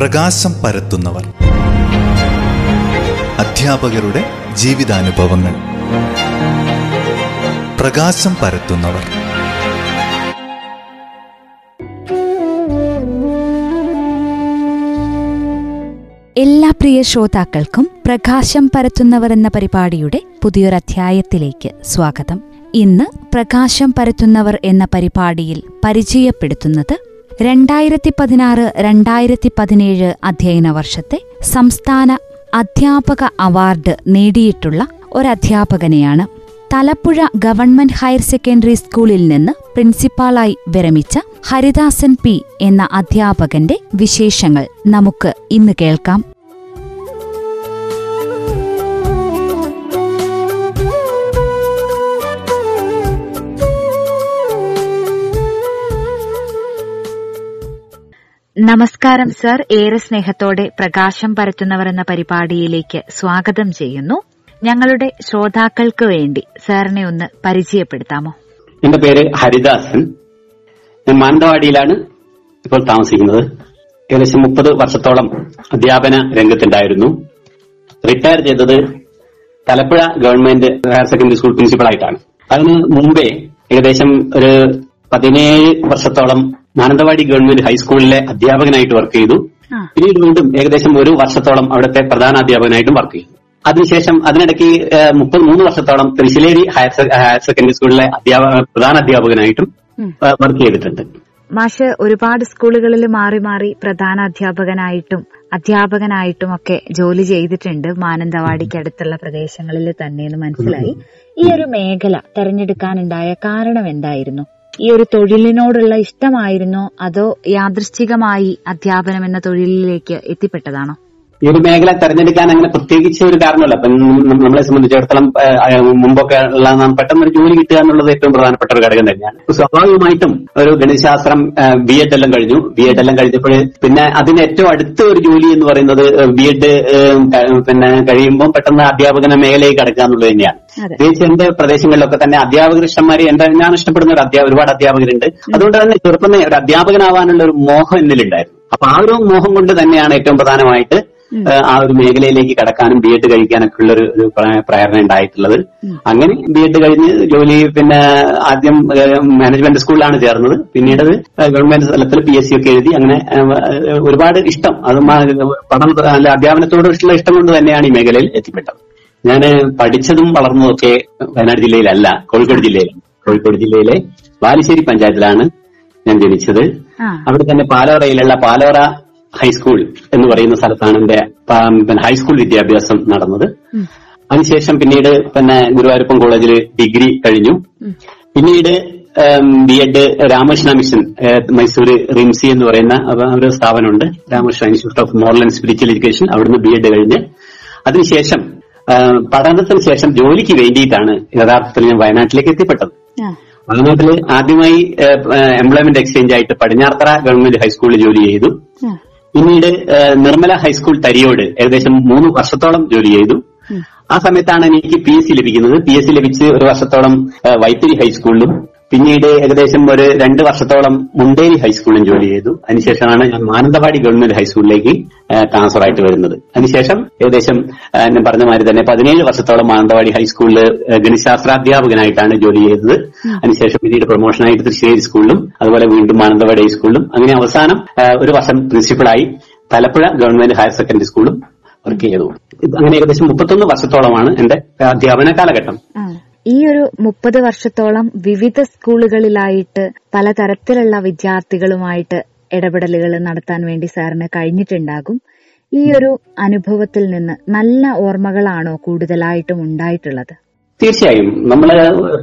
പ്രകാശം പരത്തുന്നവർ. അധ്യാപകരുടെ ജീവിതാനുഭവങ്ങൾ. പ്രകാശം പരത്തുന്നവർ. എല്ലാ പ്രിയ ശ്രോതാക്കൾക്കും പ്രകാശം പരത്തുന്നവർ എന്ന പരിപാടിയുടെ പുതിയൊരധ്യായത്തിലേക്ക് സ്വാഗതം. ഇന്ന് പ്രകാശം പരത്തുന്നവർ എന്ന പരിപാടിയിൽ പരിചയപ്പെടുത്തുന്നത് രണ്ടായിരത്തി പതിനാറ് രണ്ടായിരത്തി പതിനേഴ് അധ്യയന വർഷത്തെ സംസ്ഥാന അധ്യാപക അവാർഡ് നേടിയിട്ടുള്ള ഒരധ്യാപകനെയാണ് തലപ്പുഴ ഗവൺമെന്റ് ഹയർ സെക്കൻഡറി സ്കൂളിൽ നിന്ന് പ്രിൻസിപ്പാളായി വിരമിച്ച ഹരിദാസൻ പി എന്ന അധ്യാപകന്റെ വിശേഷങ്ങൾ നമുക്ക് ഇന്ന് കേൾക്കാം. നമസ്കാരം സർ. ഏറെ സ്നേഹത്തോടെ പ്രകാശം പരത്തുന്നവർ എന്ന പരിപാടിയിലേക്ക് സ്വാഗതം ചെയ്യുന്നു. ഞങ്ങളുടെ ശ്രോതാക്കൾക്ക് വേണ്ടി സാറിനെ ഒന്ന് പരിചയപ്പെടുത്താമോ? എന്റെ പേര് ഹരിദാസൻ. ഞാൻ മാനന്തവാടിയിലാണ് ഇപ്പോൾ താമസിക്കുന്നത്. ഏകദേശം മുപ്പത് വർഷത്തോളം അധ്യാപന രംഗത്തുണ്ടായിരുന്നു. റിട്ടയർ ചെയ്തത് Thalappuzha government higher secondary school പ്രിൻസിപ്പളായിട്ടാണ്. അതിന് മുമ്പേ ഏകദേശം ഒരു പതിനേഴ് വർഷത്തോളം മാനന്തവാടി ഗവൺമെന്റ് ഹൈസ്കൂളിലെ അധ്യാപകനായിട്ട് വർക്ക് ചെയ്തു. പിന്നീട് വീണ്ടും ഏകദേശം ഒരു വർഷത്തോളം അവിടുത്തെ പ്രധാന അധ്യാപകനായിട്ടും വർക്ക് ചെയ്തു. അതിനുശേഷം അതിനിടയ്ക്ക് മുപ്പത് മൂന്ന് വർഷത്തോളം തൃശ്ശിലേരി ഹയർ ഹയർ സെക്കൻഡറി സ്കൂളിലെ അധ്യാപക പ്രധാന അധ്യാപകനായിട്ടും വർക്ക് ചെയ്തിട്ടുണ്ട്. മാഷ് ഒരുപാട് സ്കൂളുകളിൽ മാറി മാറി പ്രധാന അധ്യാപകനായിട്ടും അധ്യാപകനായിട്ടും ഒക്കെ ജോലി ചെയ്തിട്ടുണ്ട് മാനന്തവാടിക്ക് അടുത്തുള്ള പ്രദേശങ്ങളിൽ തന്നെ എന്ന് മനസ്സിലായി ഈ ഒരു മേഖല തെരഞ്ഞെടുക്കാനുണ്ടായ കാരണം എന്തായിരുന്നു? ഈ ഒരു തൊഴിലിനോടുള്ള ഇഷ്ടമായിരുന്നോ? അതോ യാദൃശ്ചികമായി അധ്യാപനം എന്ന തൊഴിലിലേക്ക് എത്തിപ്പെട്ടതാണോ? ഈ ഒരു മേഖല തെരഞ്ഞെടുക്കാൻ അങ്ങനെ പ്രത്യേകിച്ച് ഒരു കാരണമല്ല. നമ്മളെ സംബന്ധിച്ചിടത്തോളം മുമ്പൊക്കെ ഉള്ള നാം പെട്ടെന്ന് ഒരു ജോലി കിട്ടുക എന്നുള്ളത് ഏറ്റവും പ്രധാനപ്പെട്ട ഒരു ഘടകം തന്നെയാണ്. സ്വാഭാവികമായിട്ടും ഒരു ഗണിതശാസ്ത്രം ബി എഡ് എല്ലാം കഴിഞ്ഞു. ബി എഡ് എല്ലാം കഴിഞ്ഞപ്പോൾ പിന്നെ അതിന് ഏറ്റവും അടുത്ത ഒരു ജോലി എന്ന് പറയുന്നത് ബി എഡ് പിന്നെ കഴിയുമ്പോൾ പെട്ടെന്ന് അധ്യാപകന മേഖലയിൽ കിടക്കുക എന്നുള്ളത് തന്നെയാണ്. പ്രത്യേകിച്ച് എന്റെ പ്രദേശങ്ങളിലൊക്കെ തന്നെ അധ്യാപക ഇഷ്ടംമാരി എന്റെ ഞാൻ ഇഷ്ടപ്പെടുന്ന ഒരു അധ്യാപക ഒരുപാട് അധ്യാപകരുണ്ട്. അതുകൊണ്ട് തന്നെ ചെറുപ്പം ഒരു അധ്യാപകനാവാനുള്ള ഒരു മോഹം എന്നിലുണ്ടായിരുന്നു. അപ്പൊ ആ ഒരു മോഹം കൊണ്ട് തന്നെയാണ് ഏറ്റവും പ്രധാനമായിട്ട് ആ ഒരു മേഖലയിലേക്ക് കടക്കാനും ബി എഡ് കഴിക്കാനൊക്കെ ഉള്ള ഒരു ഒരു പ്ര- പ്രേരണ ഉണ്ടായിട്ടുള്ളത്. അങ്ങനെ ബി എഡ് കഴിഞ്ഞ് ജോലി പിന്നെ ആദ്യം മാനേജ്മെന്റ് സ്കൂളിലാണ് ചേർന്നത്. പിന്നീട് ഗവൺമെന്റ് തലത്തിൽ പി എസ് സി ഒക്കെ എഴുതി അങ്ങനെ ഒരുപാട് ഇഷ്ടം. അത് പഠന അല്ല അധ്യാപനത്തോടുള്ള ഇഷ്ടം കൊണ്ട് തന്നെയാണ് ഈ മേഖലയിൽ എത്തിപ്പെട്ടത്. ഞാൻ പഠിച്ചതും വളർന്നതും ഒക്കെ വയനാട് ജില്ലയിലല്ല കോഴിക്കോട് ജില്ലയിലാണ് കോഴിക്കോട് ജില്ലയിലെ ബാലുശ്ശേരി പഞ്ചായത്തിലാണ് ഞാൻ ജനിച്ചത്. അവിടെ തന്നെ പാലോറയിലുള്ള പാലോറ ഹൈസ്കൂൾ എന്ന് പറയുന്ന സ്ഥലത്താണ് എന്റെ ഹൈസ്കൂൾ വിദ്യാഭ്യാസം നടന്നത്. അതിനുശേഷം പിന്നീട് പിന്നെ ഗുരുവായൂരപ്പൻ കോളേജിൽ ഡിഗ്രി കഴിഞ്ഞു. പിന്നീട് B Ed Ramakrishna mission Mysore RIMSE എന്ന് പറയുന്ന ഒരു സ്ഥാപനമുണ്ട്. Ramakrishna institute of moral and spiritual education അവിടുന്ന് ബി എഡ് കഴിഞ്ഞ്. അതിനുശേഷം പഠനത്തിന് ശേഷം ജോലിക്ക് വേണ്ടിയിട്ടാണ് യഥാർത്ഥത്തിൽ ഞാൻ വയനാട്ടിലേക്ക് എത്തിപ്പെട്ടത്. വയനാട്ടിൽ ആദ്യമായി എംപ്ലോയ്മെന്റ് എക്സ്ചേഞ്ച് ആയിട്ട് പടിഞ്ഞാർത്തറ ഗവൺമെന്റ് ഹൈസ്കൂളിൽ ജോലി ചെയ്തു. പിന്നീട് നിർമ്മല ഹൈസ്കൂൾ തരിയോട് ഏകദേശം മൂന്ന് വർഷത്തോളം ജോലി ചെയ്തു. ആ സമയത്താണ് എനിക്ക് പി എസ് സി ലഭിക്കുന്നത്. പി എസ് സി ലഭിച്ച് ഒരു വർഷത്തോളം വൈത്തിരി ഹൈസ്കൂളിലും. പിന്നീട് ഏകദേശം ഒരു രണ്ട് വർഷത്തോളം മുണ്ടേരി ഹൈസ്കൂളിലും ജോലി ചെയ്തു. അതിനുശേഷമാണ് ഞാൻ മാനന്തവാടി ഗവൺമെന്റ് ഹൈസ്കൂളിലേക്ക് ട്രാൻസ്ഫർ ആയിട്ട് വരുന്നത്. അതിനുശേഷം ഏകദേശം ഞാൻ പറഞ്ഞ മാതിരി തന്നെ പതിനേഴ് വർഷത്തോളം മാനന്തവാടി ഹൈസ്കൂളിൽ ഗണിശാസ്ത്ര ഗണിതശാസ്ത്രാധ്യാപകനായിട്ടാണ് ജോലി ചെയ്തത്. അതിനുശേഷം പിന്നീട് പ്രൊമോഷനായിട്ട് തൃശ്ശേരി സ്കൂളിലും അതുപോലെ വീണ്ടും മാനന്തവാടി ഹൈസ്കൂളിലും. അങ്ങനെ അവസാനം ഒരു വർഷം പ്രിൻസിപ്പളായി തലപ്പുഴ ഗവൺമെന്റ് ഹയർ സെക്കൻഡറി സ്കൂളും വർക്ക് ചെയ്തു അങ്ങനെ ഏകദേശം മുപ്പത്തൊന്ന് വർഷത്തോളമാണ് എന്റെ അധ്യാപന കാലഘട്ടം. ഈ ഒരു മുപ്പത് വർഷത്തോളം വിവിധ സ്കൂളുകളിലായിട്ട് പലതരത്തിലുള്ള വിദ്യാർത്ഥികളുമായിട്ട് ഇടപെടലുകൾ നടത്താൻ വേണ്ടി സാറിന് കഴിഞ്ഞിട്ടുണ്ടാകും. ഈ ഒരു അനുഭവത്തിൽ നിന്ന് നല്ല ഓർമ്മകളാണോ കൂടുതലായിട്ടും ഉണ്ടായിട്ടുള്ളത്? തീർച്ചയായും. നമ്മൾ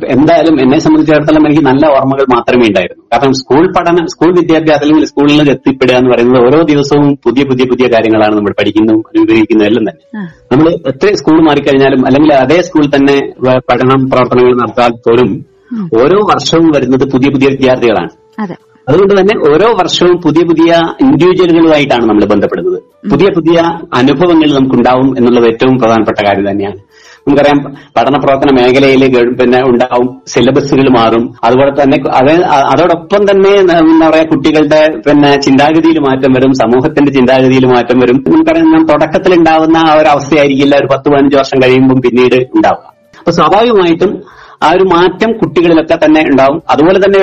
എന്തായാലും എന്നെ സംബന്ധിച്ചിടത്തോളം എനിക്ക് നല്ല ഓർമ്മകൾ മാത്രമേ ഉണ്ടായിരുന്നു. കാരണം സ്കൂൾ പഠനം സ്കൂൾ വിദ്യാഭ്യാസം അല്ലെങ്കിൽ സ്കൂളിൽ എത്തിപ്പെടുക എന്ന് പറയുന്നത് ഓരോ ദിവസവും പുതിയ പുതിയ പുതിയ കാര്യങ്ങളാണ് നമ്മൾ പഠിക്കുന്നു അനുഗ്രഹിക്കുന്നു എല്ലാം തന്നെ. നമ്മൾ എത്ര സ്കൂൾ മാറിക്കഴിഞ്ഞാലും അല്ലെങ്കിൽ അതേ സ്കൂളിൽ തന്നെ പഠനം പ്രവർത്തനങ്ങൾ നടത്താൽ പോലും ഓരോ വർഷവും വരുന്നത് പുതിയ പുതിയ വിദ്യാർത്ഥികളാണ്. അതെ. അതുകൊണ്ട് തന്നെ ഓരോ വർഷവും പുതിയ പുതിയ ഇൻഡിവിജ്വലുകളുമായിട്ടാണ് നമ്മൾ ബന്ധപ്പെടുന്നത്. പുതിയ പുതിയ അനുഭവങ്ങൾ നമുക്കുണ്ടാവും എന്നുള്ളത് ഏറ്റവും പ്രധാനപ്പെട്ട കാര്യം തന്നെയാണ്. നമുക്കറിയാം പഠന പ്രവർത്തന മേഖലയിൽ പിന്നെ ഉണ്ടാവും സിലബസുകൾ മാറും. അതുപോലെ തന്നെ അത് അതോടൊപ്പം തന്നെ എന്താ പറയാ കുട്ടികളുടെ പിന്നെ ചിന്താഗതിയിൽ മാറ്റം വരും സമൂഹത്തിന്റെ ചിന്താഗതിയിൽ മാറ്റം വരും. നമുക്കറിയാം തുടക്കത്തിൽ ഉണ്ടാവുന്ന ആ ഒരു അവസ്ഥയായിരിക്കില്ല ഒരു പത്ത് പതിനഞ്ച് വർഷം കഴിയുമ്പോൾ പിന്നീട് ഉണ്ടാവുക. അപ്പൊ സ്വാഭാവികമായിട്ടും ആ ഒരു മാറ്റം കുട്ടികളിലൊക്കെ തന്നെ ഉണ്ടാവും. അതുപോലെ തന്നെ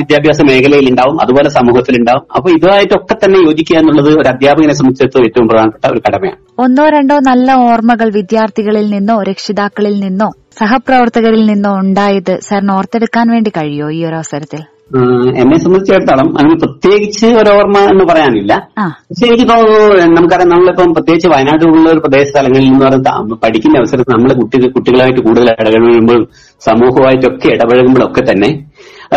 വിദ്യാഭ്യാസ മേഖലയിൽ ഉണ്ടാവും അതുപോലെ സമൂഹത്തിൽ ഉണ്ടാവും അപ്പൊ ഇതുമായിട്ടൊക്കെ തന്നെ യോജിക്കുക എന്നുള്ളത് ഒരു അധ്യാപകനെ സംബന്ധിച്ചിടത്തോളം ഏറ്റവും പ്രധാനപ്പെട്ട ഒരു കടമയാണ്. ഒന്നോ രണ്ടോ നല്ല ഓർമ്മകൾ വിദ്യാർത്ഥികളിൽ നിന്നോ രക്ഷിതാക്കളിൽ നിന്നോ സഹപ്രവർത്തകരിൽ നിന്നോ ഉണ്ടായത് സാറിന് ഓർത്തെടുക്കാൻ വേണ്ടി കഴിയോ ഈ ഒരു അവസരത്തിൽ? എന്നെ സംബന്ധിച്ചിടത്തോളം അങ്ങനെ പ്രത്യേകിച്ച് ഒരു ഓർമ്മ എന്ന് പറയാനില്ല. പക്ഷെ എനിക്ക് തോന്നുന്നു നമുക്കറിയാം നമ്മളിപ്പം പ്രത്യേകിച്ച് വയനാട് ഉള്ള ഒരു പ്രദേശ സ്ഥലങ്ങളിൽ എന്ന് പറയുന്നത് പഠിക്കുന്ന അവസരത്തിൽ നമ്മൾ കുട്ടികൾ കുട്ടികളായിട്ട് കൂടുതൽ ഇടപഴകുമ്പോഴും സമൂഹമായിട്ടൊക്കെ ഇടപഴകുമ്പോഴൊക്കെ തന്നെ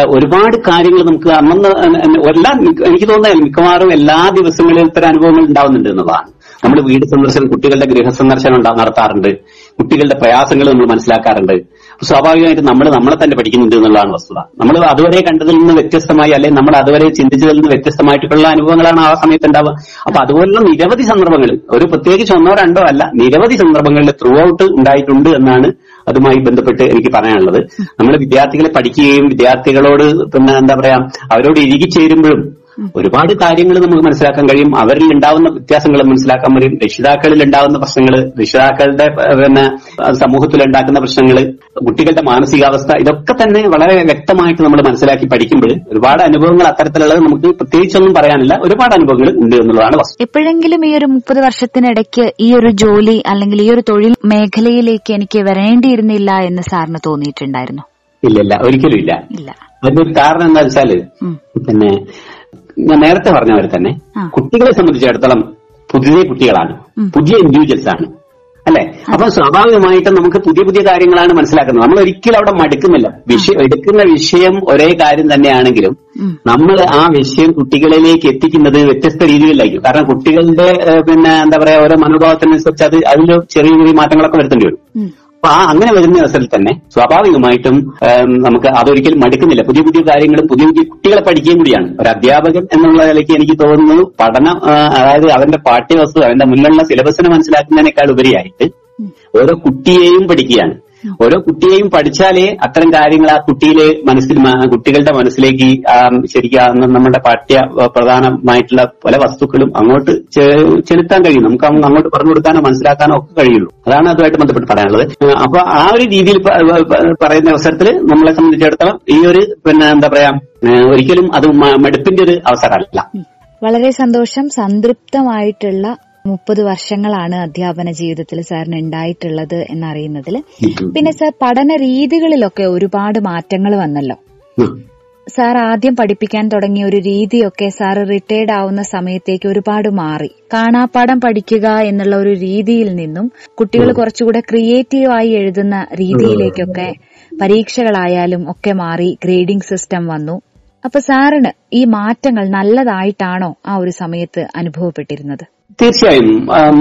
ഒരുപാട് കാര്യങ്ങൾ നമുക്ക് അന്നന്ന് എല്ലാ എനിക്ക് തോന്നുന്നത് മിക്കവാറും എല്ലാ ദിവസങ്ങളിലും ഇത്തരം അനുഭവങ്ങൾ ഉണ്ടാവുന്നുണ്ട് എന്നുള്ളതാണ്. നമ്മൾ വീട് സന്ദർശനം കുട്ടികളുടെ ഗൃഹസന്ദർശനം ഉണ്ടാ- നടത്താറുണ്ട്. കുട്ടികളുടെ പ്രയാസങ്ങൾ നമ്മൾ മനസ്സിലാക്കാറുണ്ട്. സ്വാഭാവികമായിട്ടും നമ്മൾ നമ്മളെ തന്നെ പഠിക്കുന്നുണ്ട് എന്നുള്ളതാണ് വസ്തുത. നമ്മൾ അതുവരെ കണ്ടതിൽ നിന്ന് വ്യത്യസ്തമായി അല്ലെങ്കിൽ നമ്മൾ അതുവരെ ചിന്തിച്ചതിൽ നിന്ന് വ്യത്യസ്തമായിട്ടുള്ള അനുഭവങ്ങളാണ് ആ സമയത്ത് ഉണ്ടാവുക അപ്പൊ അതുപോലുള്ള നിരവധി സന്ദർഭങ്ങൾ ഒരു പ്രത്യേകിച്ച് ഒന്നോ രണ്ടോ അല്ല നിരവധി സന്ദർഭങ്ങളിൽ ത്രൂ ഔട്ട് ഉണ്ടായിട്ടുണ്ട് എന്നാണ് അതുമായി ബന്ധപ്പെട്ട് എനിക്ക് പറയാനുള്ളത്. നമ്മൾ വിദ്യാർത്ഥികളെ പഠിക്കുകയും വിദ്യാർത്ഥികളോട് പിന്നെ എന്താ പറയാ അവരോട് ഇഴുകിച്ചേരുമ്പോഴും ഒരുപാട് കാര്യങ്ങൾ നമുക്ക് മനസ്സിലാക്കാൻ കഴിയും. അവരിൽ ഉണ്ടാവുന്ന വ്യത്യാസങ്ങൾ മനസ്സിലാക്കാൻ കഴിയും. രക്ഷിതാക്കളിൽ ഉണ്ടാവുന്ന പ്രശ്നങ്ങൾ രക്ഷിതാക്കളുടെ പിന്നെ സമൂഹത്തിൽ ഉണ്ടാക്കുന്ന പ്രശ്നങ്ങൾ കുട്ടികളുടെ മാനസികാവസ്ഥ ഇതൊക്കെ തന്നെ വളരെ വ്യക്തമായിട്ട് നമ്മൾ മനസ്സിലാക്കി പഠിക്കുമ്പോൾ ഒരുപാട് അനുഭവങ്ങൾ അത്തരത്തിലുള്ളത് നമുക്ക് പ്രത്യേകിച്ചൊന്നും പറയാനില്ല. ഒരുപാട് അനുഭവങ്ങൾ ഉണ്ട് എന്നുള്ളതാണ് വസ്തു എപ്പോഴെങ്കിലും ഈ ഒരു മുപ്പത് വർഷത്തിനിടയ്ക്ക് ഈ ഒരു ജോലി അല്ലെങ്കിൽ ഈ ഒരു തൊഴിൽ മേഖലയിലേക്ക് എനിക്ക് വരേണ്ടിയിരുന്നില്ല എന്ന് സാറിന് തോന്നിയിട്ടുണ്ടായിരുന്നു? ഇല്ല ഒരിക്കലും ഇല്ല. അതിന്റെ കാരണം എന്താ വെച്ചാൽ പിന്നെ ഞാൻ നേരത്തെ പറഞ്ഞ പോലെ തന്നെ. കുട്ടികളെ സംബന്ധിച്ചിടത്തോളം പുതിയ കുട്ടികളാണ്. പുതിയ ഇൻഡിവിജ്വൽസ് ആണ്. അല്ലെ? അപ്പൊ സ്വാഭാവികമായിട്ടും നമുക്ക് പുതിയ പുതിയ കാര്യങ്ങളാണ് മനസ്സിലാക്കുന്നത്. നമ്മൾ ഒരിക്കലും അവിടെ മടുക്കുന്നില്ല. വിഷയം എടുക്കുന്ന വിഷയം ഒരേ കാര്യം തന്നെയാണെങ്കിലും നമ്മൾ ആ വിഷയം കുട്ടികളിലേക്ക് എത്തിക്കുന്നത് വ്യത്യസ്ത രീതിയിലായിരിക്കും. കാരണം കുട്ടികളുടെ പിന്നെ എന്താ പറയാ ഓരോ മനോഭാവത്തിനനുസരിച്ച് അത് അതിൽ ചെറിയ ചെറിയ മാറ്റങ്ങളൊക്കെ വരുത്തേണ്ടി വരും. അപ്പൊ ആ അങ്ങനെ വരുന്ന അവസരത്തിൽ തന്നെ സ്വാഭാവികമായിട്ടും നമുക്ക് അതൊരിക്കലും മടുക്കുന്നില്ല. പുതിയ പുതിയ കാര്യങ്ങളും പുതിയ പുതിയ കുട്ടികളെ പഠിക്കുകയും കൂടിയാണ്. ഒരു അധ്യാപകൻ എന്നുള്ള നിലയ്ക്ക് എനിക്ക് തോന്നുന്നു പഠനം അതായത് അവന്റെ പാഠ്യവസ്തു അവന്റെ മുന്നിലുള്ള സിലബസിനെ മനസ്സിലാക്കുന്നതിനേക്കാൾ ഉപരിയായിട്ട് ഓരോ കുട്ടിയെയും പഠിക്കുകയാണ്. ഓരോ കുട്ടിയെയും പഠിച്ചാലേ അത്തരം കാര്യങ്ങൾ ആ കുട്ടിയിലെ മനസ്സിൽ കുട്ടികളുടെ മനസ്സിലേക്ക് ശരിക്കും നമ്മുടെ പാഠ്യ പ്രധാനമായിട്ടുള്ള പല വസ്തുക്കളും അങ്ങോട്ട് ചെലുത്താൻ കഴിയും. നമുക്ക് അങ്ങോട്ട് പറഞ്ഞു കൊടുക്കാനോ മനസ്സിലാക്കാനോ ഒക്കെ കഴിയുള്ളൂ. അതാണ് അതുമായിട്ട് ബന്ധപ്പെട്ട് പറയാനുള്ളത്. അപ്പൊ ആ ഒരു രീതിയിൽ പറയുന്ന അവസരത്തിൽ നമ്മളെ സംബന്ധിച്ചിടത്തോളം ഈ ഒരു പിന്നെ എന്താ പറയാ ഒരിക്കലും അത് മടുപ്പിന്റെ ഒരു അവസരമല്ല. വളരെ സന്തോഷം. സംതൃപ്തമായിട്ടുള്ള മുപ്പത് വർഷങ്ങളാണ് അധ്യാപന ജീവിതത്തിൽ സാറിന് ഉണ്ടായിട്ടുള്ളത് എന്നറിയുന്നതിൽ. പിന്നെ സാർ പഠന രീതികളിലൊക്കെ ഒരുപാട് മാറ്റങ്ങൾ വന്നല്ലോ. സാർ ആദ്യം പഠിപ്പിക്കാൻ തുടങ്ങിയ ഒരു രീതിയൊക്കെ സാർ റിട്ടയർഡ് ആവുന്ന സമയത്തേക്ക് ഒരുപാട് മാറി. കാണാപ്പാഠം പഠിക്കുക എന്നുള്ള ഒരു രീതിയിൽ നിന്നും കുട്ടികൾ കുറച്ചുകൂടെ ക്രിയേറ്റീവായി എഴുതുന്ന രീതിയിലേക്കൊക്കെ പരീക്ഷകളായാലും ഒക്കെ മാറി ഗ്രേഡിംഗ് സിസ്റ്റം വന്നു. അപ്പൊ സാറിന് ഈ മാറ്റങ്ങൾ നല്ലതായിട്ടാണോ ആ ഒരു സമയത്ത് അനുഭവപ്പെട്ടിരുന്നത്? തീർച്ചയായും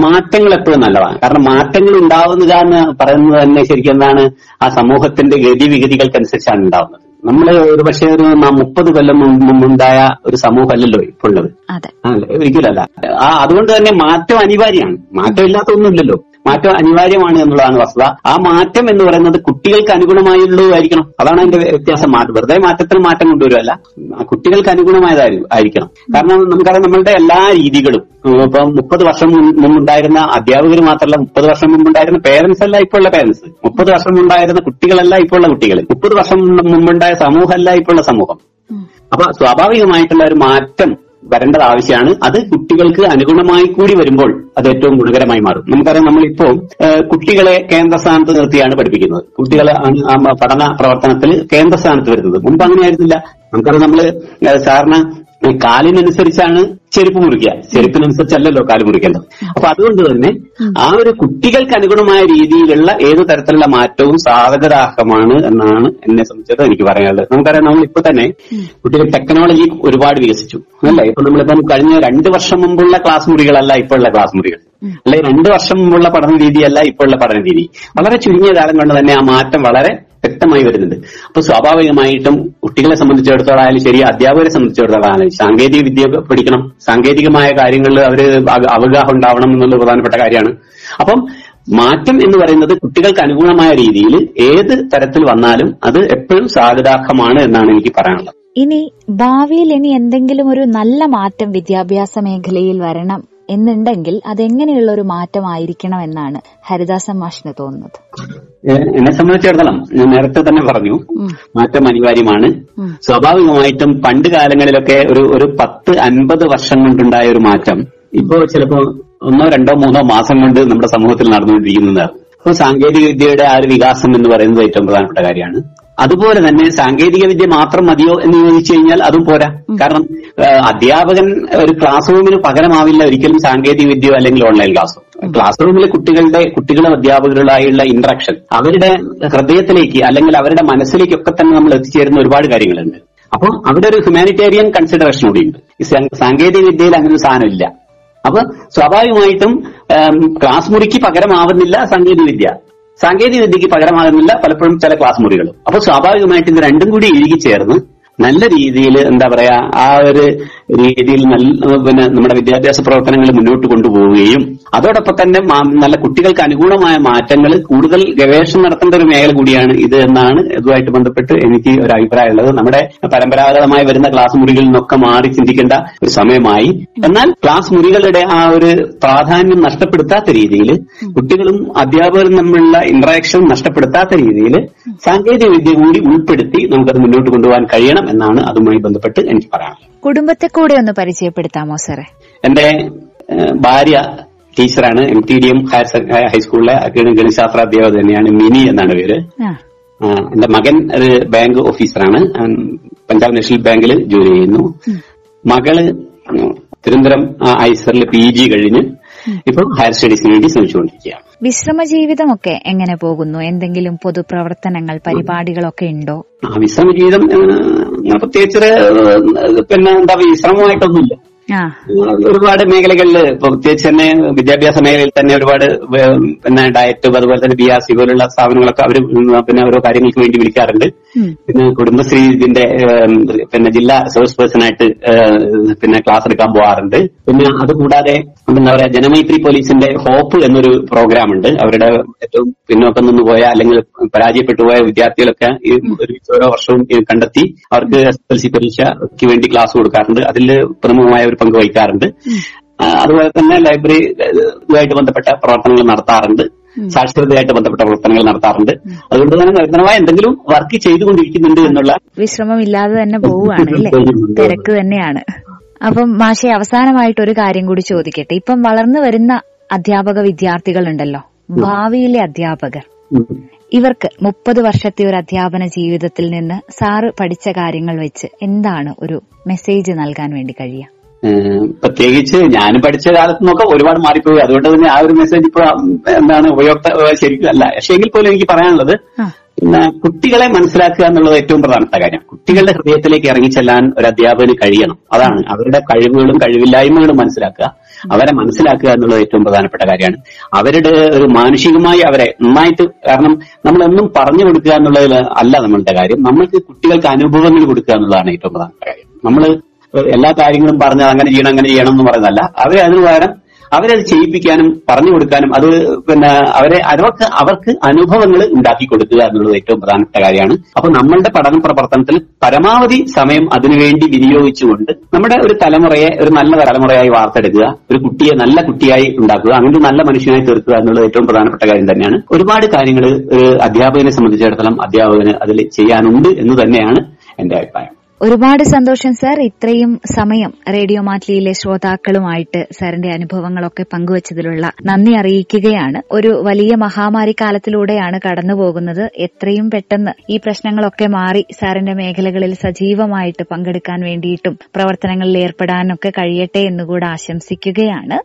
മാറ്റങ്ങൾ എപ്പോഴും നല്ലതാണ്. കാരണം മാറ്റങ്ങൾ ഉണ്ടാവുന്നത് എന്ന് പറയുന്നത് തന്നെ ശരിക്കും എന്താണ് ആ സമൂഹത്തിന്റെ ഗതിവിഗതികൾക്കനുസരിച്ചാണ് ഉണ്ടാവുന്നത്. നമ്മൾ ഒരു പക്ഷേ ഒരു മുപ്പത് കൊല്ലം മുമ്പ് മുമ്പുണ്ടായ ഒരു സമൂഹമല്ലല്ലോ ഇപ്പോൾ ഉള്ളത് ഒരിക്കലല്ല ആ അതുകൊണ്ട് തന്നെ മാറ്റം അനിവാര്യമാണ്. മാറ്റം ഇല്ലാത്ത ഒന്നുമില്ലല്ലോ. മാറ്റം അനിവാര്യമാണ് എന്നുള്ളതാണ് വസ്തുത. ആ മാറ്റം എന്ന് പറയുന്നത് കുട്ടികൾക്ക് അനുഗുണമായുള്ളതായിരിക്കണം അതാണ് അതിന്റെ വ്യത്യാസം. മാറ്റം വെറുതെ മാറ്റത്തിൽ മാറ്റം കൊണ്ടുവരുമല്ല കുട്ടികൾക്ക് അനുഗുണമായതായിരിക്കണം കാരണം നമുക്കറിയാം നമ്മളുടെ എല്ലാ രീതികളും ഇപ്പൊ മുപ്പത് വർഷം മുമ്പുണ്ടായിരുന്ന അധ്യാപകർ മാത്രമല്ല മുപ്പത് വർഷം മുമ്പുണ്ടായിരുന്ന പേരൻസ് അല്ല ഇപ്പോൾ ഉള്ള പേരൻസ് മുപ്പത് വർഷം മുമ്പുണ്ടായിരുന്ന കുട്ടികളല്ല ഇപ്പോൾ ഉള്ള കുട്ടികൾ മുപ്പത് വർഷം മുമ്പുണ്ടായ സമൂഹമല്ല ഇപ്പോൾ ഉള്ള സമൂഹം അപ്പൊ സ്വാഭാവികമായിട്ടുള്ള ഒരു മാറ്റം വരേണ്ടത് ആവശ്യമാണ്. അത് കുട്ടികൾക്ക് അനുഗുണമായി കൂടി വരുമ്പോൾ അത് ഏറ്റവും ഗുണകരമായി മാറും. നമുക്കറിയാം നമ്മളിപ്പോ കുട്ടികളെ കേന്ദ്ര സ്ഥാനത്ത് നിർത്തിയാണ് പഠിപ്പിക്കുന്നത്. കുട്ടികളെ പഠന പ്രവർത്തനത്തിൽ കേന്ദ്ര സ്ഥാനത്ത് വരുന്നത്. മുമ്പ് അങ്ങനെയായിരുന്നില്ല. നമുക്കറിയാം നമ്മൾ ഏഹ്, സാറിന് കാലിനനുസരിച്ചാണ് ചെരുപ്പ് മുറിക്കുക. ചെരുപ്പിനനുസരിച്ചല്ലല്ലോ കാൽ മുറിക്കേണ്ടത്. അപ്പൊ അതുകൊണ്ട് തന്നെ ആ ഒരു കുട്ടികൾക്ക് അനുഗുണമായ രീതിയിലുള്ള ഏത് തരത്തിലുള്ള മാറ്റവും സാധകരാഹമാണ് എന്നാണ് എന്നെ സംബന്ധിച്ചത് എനിക്ക് പറയാനുള്ളത്. നമുക്കറിയാം നമ്മൾ ഇപ്പൊ തന്നെ കുട്ടികൾ ടെക്നോളജി ഒരുപാട് വികസിച്ചു. അല്ലേ? ഇപ്പൊ നമ്മളിപ്പം കഴിഞ്ഞ രണ്ട് വർഷം മുമ്പുള്ള ക്ലാസ് മുറികളല്ല ഇപ്പോഴുള്ള ക്ലാസ് മുറികൾ. അല്ലെ രണ്ട് വർഷം മുമ്പുള്ള പഠന രീതിയല്ല ഇപ്പോഴുള്ള പഠന രീതി. വളരെ ചുരുങ്ങിയ കാലം കൊണ്ട് തന്നെ ആ മാറ്റം വളരെ വ്യക്തമായി വരുന്നുണ്ട്. അപ്പൊ സ്വാഭാവികമായിട്ടും കുട്ടികളെ സംബന്ധിച്ചിടത്തോളം ആയാലും ശരി അധ്യാപകരെ സംബന്ധിച്ചിടത്തോളം ആയാലും സാങ്കേതിക വിദ്യ പഠിക്കണം. സാങ്കേതികമായ കാര്യങ്ങളിൽ അവർ അവഗാഹം ഉണ്ടാവണം എന്നുള്ളത് പ്രധാനപ്പെട്ട കാര്യമാണ്. അപ്പം മാറ്റം എന്ന് പറയുന്നത് കുട്ടികൾക്ക് അനുകൂലമായ രീതിയിൽ ഏത് തരത്തിൽ വന്നാലും അത് എപ്പോഴും സ്വാഗതാർഹമാണ് എന്നാണ് എനിക്ക് പറയാനുള്ളത്. ഇനി ഭാവിയിൽ ഇനി എന്തെങ്കിലും ഒരു നല്ല മാറ്റം വിദ്യാഭ്യാസ മേഖലയിൽ വരണം. എന്നുണ്ടെങ്കിൽ അതെങ്ങനെയുള്ള ഒരു മാറ്റമായിരിക്കണം എന്നാണ് ഹരിദാസൻ മാഷിന് തോന്നുന്നത്. എന്നെ സംബന്ധിച്ചിടത്തോളം ഞാൻ നേരത്തെ തന്നെ പറഞ്ഞു. മാറ്റം അനിവാര്യമാണ്. സ്വാഭാവികമായിട്ടും പണ്ട് കാലങ്ങളിലൊക്കെ ഒരു ഒരു പത്ത് അൻപത് വർഷം കൊണ്ടുണ്ടായ ഒരു മാറ്റം. ഇപ്പോ ചിലപ്പോ ഒന്നോ രണ്ടോ മൂന്നോ മാസം കൊണ്ട് നമ്മുടെ സമൂഹത്തിൽ നടന്നുകൊണ്ടിരിക്കുന്നതാണ് അപ്പോൾ സാങ്കേതിക വിദ്യയുടെ ആ ഒരു വികാസം എന്ന് പറയുന്നത് ഏറ്റവും പ്രധാനപ്പെട്ട കാര്യമാണ്. അതുപോലെ തന്നെ സാങ്കേതിക വിദ്യ മാത്രം മതിയോ എന്ന് ചോദിച്ചു കഴിഞ്ഞാൽ അതും പോരാ. കാരണം അധ്യാപകൻ ഒരു ക്ലാസ് റൂമിന് പകരമാവില്ല ഒരിക്കലും സാങ്കേതിക വിദ്യയോ അല്ലെങ്കിൽ ഓൺലൈൻ ക്ലാസ്സോ ക്ലാസ് റൂമിലെ കുട്ടികളുടെ കുട്ടികളും അധ്യാപകരുമായുള്ള ഇന്ററാക്ഷൻ അവരുടെ ഹൃദയത്തിലേക്ക് അല്ലെങ്കിൽ അവരുടെ മനസ്സിലേക്കൊക്കെ തന്നെ നമ്മൾ എത്തിച്ചേരുന്ന ഒരുപാട് കാര്യങ്ങളുണ്ട്. അപ്പോൾ അവിടെ ഒരു ഹ്യൂമാനിറ്റേറിയൻ കൺസിഡറേഷൻ കൂടിയുണ്ട് ഈ സാങ്കേതിക വിദ്യയിൽ അങ്ങനെ ഒരു സാധനമില്ല അപ്പൊ സ്വാഭാവികമായിട്ടും ക്ലാസ് മുറിക്ക് പകരമാവുന്നില്ല സാങ്കേതിക വിദ്യ സാങ്കേതിക വിദ്യക്ക് പകരമാകുന്നില്ല പലപ്പോഴും ചില ക്ലാസ് മുറികളും. അപ്പൊ സ്വാഭാവികമായിട്ടും ഇത് രണ്ടും കൂടി ഇഴുകി ചേർന്ന് നല്ല രീതിയിൽ എന്താ പറയാ ആ ഒരു രീതിയിൽ നല്ല പിന്നെ നമ്മുടെ വിദ്യാഭ്യാസ പ്രവർത്തനങ്ങൾ മുന്നോട്ട് കൊണ്ടുപോവുകയും അതോടൊപ്പം തന്നെ നല്ല കുട്ടികൾക്ക് അനുകൂലമായ മാറ്റങ്ങൾ കൂടുതൽ ഗവേഷണം നടത്തേണ്ട ഒരു മേഖല കൂടിയാണ് ഇത് എന്നാണ് ഇതുമായിട്ട് ബന്ധപ്പെട്ട് എനിക്ക് ഒരു അഭിപ്രായം ഉള്ളത്. നമ്മുടെ പരമ്പരാഗതമായി വരുന്ന ക്ലാസ് മുറികളിൽ നിന്നൊക്കെ മാറി ചിന്തിക്കേണ്ട ഒരു സമയമായി. എന്നാൽ ക്ലാസ് മുറികളുടെ ആ ഒരു പ്രാധാന്യം നഷ്ടപ്പെടുത്താത്ത രീതിയിൽ കുട്ടികളും അധ്യാപകരും തമ്മിലുള്ള ഇന്ററാക്ഷൻ നഷ്ടപ്പെടുത്താത്ത രീതിയിൽ സാങ്കേതിക വിദ്യ കൂടി ഉൾപ്പെടുത്തി നമുക്കത് മുന്നോട്ട് കൊണ്ടുപോകാൻ കഴിയണം എന്നാണ് അതുമായി ബന്ധപ്പെട്ട് എനിക്ക് പറയാനുള്ളത്. കുടുംബത്തെ കൂടെ ഒന്ന് പരിചയപ്പെടുത്താമോ സാറേ? എന്റെ ഭാര്യ ടീച്ചറാണ്. M T D M higher ഹൈസ്കൂളിലെ ഗണി- ഗണിതശാസ്ത്ര അധ്യാപക തന്നെയാണ്. മിനി എന്നാണ് പേര്. എന്റെ മകൻ ഒരു ബാങ്ക് ഓഫീസറാണ്. പഞ്ചാബ് നാഷണൽ ബാങ്കിൽ ജോലി ചെയ്യുന്നു. മകൾ തിരുവനന്തപുരം ഐസറിൽ പി ജി കഴിഞ്ഞ് ഇപ്പൊ ഹയർ സ്റ്റഡീസിന് വേണ്ടി ശ്രമിച്ചുകൊണ്ടിരിക്കുകയാണ്. വിശ്രമ ജീവിതമൊക്കെ എങ്ങനെ പോകുന്നു? എന്തെങ്കിലും പൊതുപ്രവർത്തനങ്ങൾ പരിപാടികളൊക്കെ ഉണ്ടോ? ആ വിശ്രമ ജീവിതം അങ്ങനെ പ്രത്യേകിച്ച് പിന്നെ എന്താ വിശ്രമമായിട്ടൊന്നുമില്ല. ഒരുപാട് മേഖലകളിൽ ഇപ്പൊ പ്രത്യേകിച്ച് തന്നെ വിദ്യാഭ്യാസ മേഖലയിൽ തന്നെ ഒരുപാട് പിന്നെ ഡയറ്റും അതുപോലെ തന്നെ ബി ആർ സി പോലുള്ള സ്ഥാപനങ്ങളൊക്കെ അവർ പിന്നെ ഓരോ കാര്യങ്ങൾക്ക് വേണ്ടി വിളിക്കാറുണ്ട്. പിന്നെ കുടുംബശ്രീ ഇതിന്റെ പിന്നെ ജില്ലാ സോഴ്സ് പേഴ്സൺ ആയിട്ട് പിന്നെ ക്ലാസ് എടുക്കാൻ പോകാറുണ്ട് പിന്നെ അതുകൂടാതെ എന്താ പറയാ ജനമൈത്രി പോലീസിന്റെ ഹോപ്പ് എന്നൊരു പ്രോഗ്രാം ഉണ്ട് അവരുടെ ഏറ്റവും പിന്നോക്കം നിന്ന് പോയ അല്ലെങ്കിൽ പരാജയപ്പെട്ടു പോയ വിദ്യാർത്ഥികളൊക്കെ ഈ ഓരോ വർഷവും കണ്ടെത്തി അവർക്ക് എസ് എൽ സി പരീക്ഷയ്ക്ക് വേണ്ടി ക്ലാസ് കൊടുക്കാറുണ്ട്. അതിൽ പ്രമുഖമായ ഒരു പങ്ക് വഹിക്കാറുണ്ട്. അതുപോലെ തന്നെ ലൈബ്രറി ഇതുമായിട്ട് ബന്ധപ്പെട്ട പ്രവർത്തനങ്ങൾ നടത്താറുണ്ട്. സാക്ഷരതയായിട്ട് ബന്ധപ്പെട്ട പ്രവർത്തനങ്ങൾ നടത്താറുണ്ട്. അതുകൊണ്ട് തന്നെ നിരന്തരമായ എന്തെങ്കിലും വർക്ക് ചെയ്തുകൊണ്ടിരിക്കുന്നുണ്ട് എന്നുള്ള വിശ്രമമില്ലാതെ തന്നെ പോവുകയാണ് തിരക്ക് തന്നെയാണ്. അപ്പം മാഷെ അവസാനമായിട്ട് ഒരു കാര്യം കൂടി ചോദിക്കട്ടെ. ഇപ്പം വളർന്നു വരുന്ന അധ്യാപക വിദ്യാർത്ഥികളുണ്ടല്ലോ. ഭാവിയിലെ അധ്യാപകർ. ഇവർക്ക് മുപ്പത് വർഷത്തെ ഒരു അധ്യാപന ജീവിതത്തിൽ നിന്ന് സാറ് പഠിച്ച കാര്യങ്ങൾ വെച്ച് എന്താണ് ഒരു മെസ്സേജ് നൽകാൻ വേണ്ടി കഴിയുക? പ്രത്യേകിച്ച് ഞാൻ പഠിച്ച കാലത്ത് നിന്നൊക്കെ ഒരുപാട് മാറിപ്പോയി. അതുകൊണ്ട് തന്നെ ആ ഒരു മെസ്സേജ് ഇപ്പൊ എന്താണ് ഉപയോക്ത ശരിക്കും അല്ല. പക്ഷെ എങ്കിൽ പോലും എനിക്ക് പറയാനുള്ളത് പിന്നെ കുട്ടികളെ മനസ്സിലാക്കുക എന്നുള്ളത് ഏറ്റവും പ്രധാനപ്പെട്ട കാര്യം. കുട്ടികളുടെ ഹൃദയത്തിലേക്ക് ഇറങ്ങിച്ചെല്ലാൻ ഒരു അധ്യാപകന് കഴിയണം. അതാണ്. അവരുടെ കഴിവുകളും കഴിവില്ലായ്മകളും മനസ്സിലാക്കുക. അവരെ മനസ്സിലാക്കുക എന്നുള്ളത് ഏറ്റവും പ്രധാനപ്പെട്ട കാര്യമാണ്. അവരുടെ ഒരു മാനുഷികമായി അവരെ നന്നായിട്ട് കാരണം നമ്മളെന്നും പറഞ്ഞു കൊടുക്കുക എന്നുള്ളതിൽ അല്ല നമ്മളുടെ കാര്യം. നമ്മൾക്ക് കുട്ടികൾക്ക് അനുഭവങ്ങൾ കൊടുക്കുക എന്നുള്ളതാണ് ഏറ്റവും പ്രധാനപ്പെട്ട കാര്യം. നമ്മൾ എല്ലാ കാര്യങ്ങളും പറഞ്ഞ് അങ്ങനെ ചെയ്യണം അങ്ങനെ ചെയ്യണം എന്ന് പറയുന്നതല്ല. അവരെ അതിന് പകരം അവരത് ചെയ്യിപ്പിക്കാനും പറഞ്ഞു കൊടുക്കാനും അത് പിന്നെ അവരെ അവർക്ക് അവർക്ക് അനുഭവങ്ങൾ ഉണ്ടാക്കി കൊടുക്കുക എന്നുള്ളത് ഏറ്റവും പ്രധാനപ്പെട്ട കാര്യമാണ്. അപ്പൊ നമ്മളുടെ പഠന പ്രവർത്തനത്തിൽ പരമാവധി സമയം അതിനുവേണ്ടി വിനിയോഗിച്ചുകൊണ്ട് നമ്മുടെ ഒരു തലമുറയെ ഒരു നല്ല തലമുറയായി വാർത്തെടുക്കുക ഒരു കുട്ടിയെ നല്ല കുട്ടിയായി ഉണ്ടാക്കുക അങ്ങനെ നല്ല മനുഷ്യനായി തീർക്കുക എന്നുള്ളത് ഏറ്റവും പ്രധാനപ്പെട്ട കാര്യം തന്നെയാണ്. ഒരുപാട് കാര്യങ്ങൾ അധ്യാപകനെ സംബന്ധിച്ചിടത്തോളം അധ്യാപകന് അതിൽ ചെയ്യാനുണ്ട് എന്ന് തന്നെയാണ് എന്റെ അഭിപ്രായം. ഒരുപാട് സന്തോഷം സാർ. ഇത്രയും സമയം റേഡിയോ മാറ്റ്ലിയിലെ ശ്രോതാക്കളുമായിട്ട് സാറിന്റെ അനുഭവങ്ങളൊക്കെ പങ്കുവച്ചതിലുള്ള നന്ദി അറിയിക്കുകയാണ്. ഒരു വലിയ മഹാമാരി കാലത്തിലൂടെയാണ് കടന്നു പോകുന്നത് എത്രയും പെട്ടെന്ന് ഈ പ്രശ്നങ്ങളൊക്കെ മാറി സാറിന്റെ മേഖലകളിൽ സജീവമായിട്ട് പങ്കെടുക്കാൻ വേണ്ടിയിട്ടും പ്രവർത്തനങ്ങളിൽ ഏർപ്പെടാനൊക്കെ കഴിയട്ടെ എന്നുകൂടെ ആശംസിക്കുകയാണ്.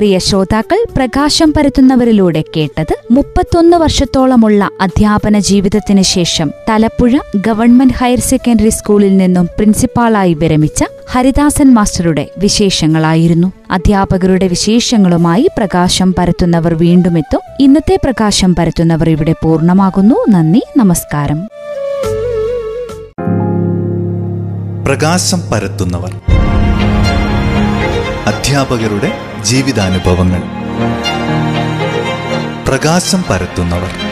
പ്രിയ ശ്രോതാക്കൾ പ്രകാശം പരത്തുന്നവരിലൂടെ കേട്ടത് മുപ്പത്തൊന്ന് വർഷത്തോളമുള്ള അധ്യാപന ജീവിതത്തിന് ശേഷം തലപ്പുഴ ഗവൺമെന്റ് ഹയർ സെക്കൻഡറി സ്കൂളിൽ നിന്നും പ്രിൻസിപ്പാളായി വിരമിച്ച ഹരിദാസൻ മാസ്റ്ററുടെ വിശേഷങ്ങളായിരുന്നു. അധ്യാപകരുടെ വിശേഷങ്ങളുമായി പ്രകാശം പരത്തുന്നവർ വീണ്ടുമെത്തും. ഇന്നത്തെ പ്രകാശം പരത്തുന്നവർ ഇവിടെ പൂർണമാകുന്നു. നന്ദി നമസ്കാരം. പ്രകാശം പരത്തുന്നവർ. അധ്യാപകരുടെ ജീവിതാനുഭവങ്ങൾ. പ്രകാശം പരത്തുന്നവർ.